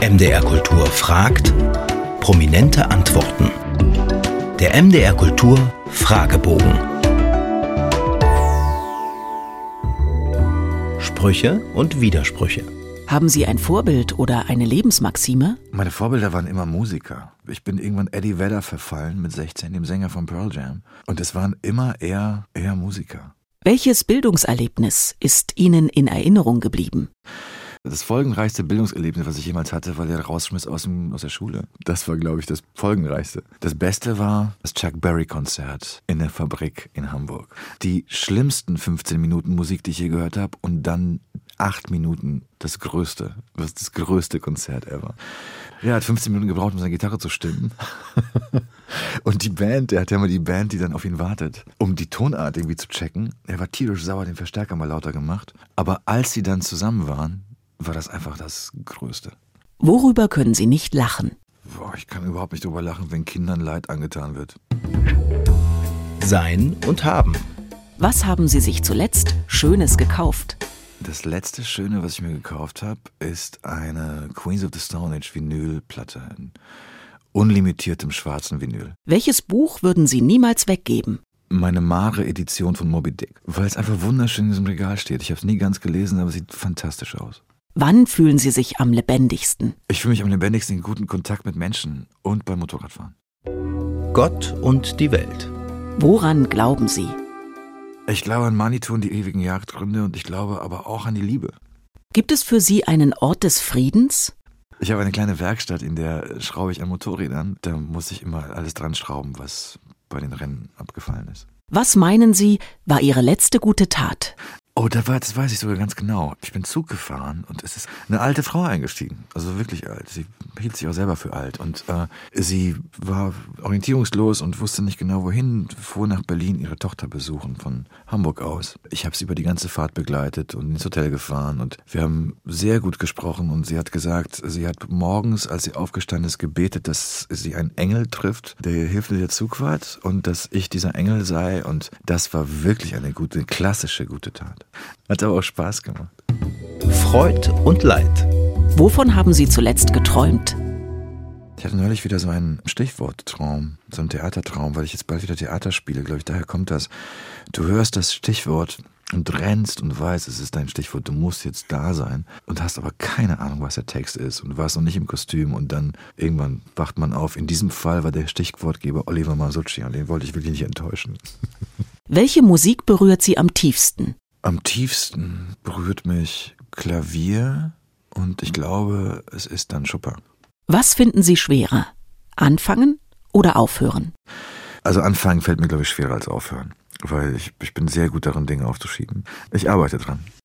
MDR Kultur fragt, prominente Antworten. Der MDR Kultur Fragebogen. Sprüche und Widersprüche. Haben Sie ein Vorbild oder eine Lebensmaxime? Meine Vorbilder waren immer Musiker. Ich bin irgendwann Eddie Vedder verfallen mit 16, dem Sänger von Pearl Jam. Und es waren immer eher, eher Musiker. Welches Bildungserlebnis ist Ihnen in Erinnerung geblieben? Das folgenreichste Bildungserlebnis, was ich jemals hatte, war der Rausschmiss aus, dem, aus der Schule. Das war, glaube ich, das folgenreichste. Das Beste war das Chuck Berry-Konzert in der Fabrik in Hamburg. Die schlimmsten 15 Minuten Musik, die ich je gehört habe, und dann acht Minuten das größte, das, das größte Konzert ever. Er hat 15 Minuten gebraucht, um seine Gitarre zu stimmen. Und die Band, der hat ja immer die Band, die dann auf ihn wartet, um die Tonart irgendwie zu checken. Er war tierisch sauer, den Verstärker mal lauter gemacht. Aber als sie dann zusammen waren, war das einfach das Größte. Worüber können Sie nicht lachen? Boah, ich kann überhaupt nicht drüber lachen, wenn Kindern Leid angetan wird. Sein und haben. Was haben Sie sich zuletzt Schönes gekauft? Das letzte Schöne, was ich mir gekauft habe, ist eine Queens of the Stone Age Vinylplatte in unlimitiertem schwarzen Vinyl. Welches Buch würden Sie niemals weggeben? Meine Mare-Edition von Moby Dick, weil es einfach wunderschön in diesem Regal steht. Ich habe es nie ganz gelesen, aber es sieht fantastisch aus. Wann fühlen Sie sich am lebendigsten? Ich fühle mich am lebendigsten in guten Kontakt mit Menschen und beim Motorradfahren. Gott und die Welt. Woran glauben Sie? Ich glaube an Manitou und die ewigen Jagdgründe und ich glaube aber auch an die Liebe. Gibt es für Sie einen Ort des Friedens? Ich habe eine kleine Werkstatt, in der schraube ich an Motorrädern. Da muss ich immer alles dran schrauben, was bei den Rennen abgefallen ist. Was meinen Sie, war Ihre letzte gute Tat? Oh, da war, das weiß ich sogar ganz genau. Ich bin Zug gefahren und es ist eine alte Frau eingestiegen. Also wirklich alt. Sie hielt sich auch selber für alt. Und äh, sie war orientierungslos und wusste nicht genau wohin, fuhr nach Berlin ihre Tochter besuchen von Hamburg aus. Ich habe sie über die ganze Fahrt begleitet und ins Hotel gefahren und wir haben sehr gut gesprochen und sie hat gesagt, sie hat morgens, als sie aufgestanden ist, gebetet, dass sie einen Engel trifft, der ihr hilft mit der Zugfahrt und dass ich dieser Engel sei und das war wirklich eine gute, klassische gute Tat. Hat aber auch Spaß gemacht. Freud und Leid. Wovon haben Sie zuletzt geträumt? Ich hatte neulich wieder so einen Stichworttraum, so einen Theatertraum, weil ich jetzt bald wieder Theater spiele, glaube ich, daher kommt das. Du hörst das Stichwort und rennst und weißt, es ist dein Stichwort, du musst jetzt da sein und hast aber keine Ahnung, was der Text ist und warst noch nicht im Kostüm und dann irgendwann wacht man auf. In diesem Fall war der Stichwortgeber Oliver Masucci und den wollte ich wirklich nicht enttäuschen. Welche Musik berührt Sie am tiefsten? Am tiefsten berührt mich Klavier und ich glaube, es ist dann Chopin. Was finden Sie schwerer? Anfangen oder aufhören? Also anfangen fällt mir, glaube ich, schwerer als aufhören, weil ich, ich bin sehr gut darin, Dinge aufzuschieben. Ich arbeite dran.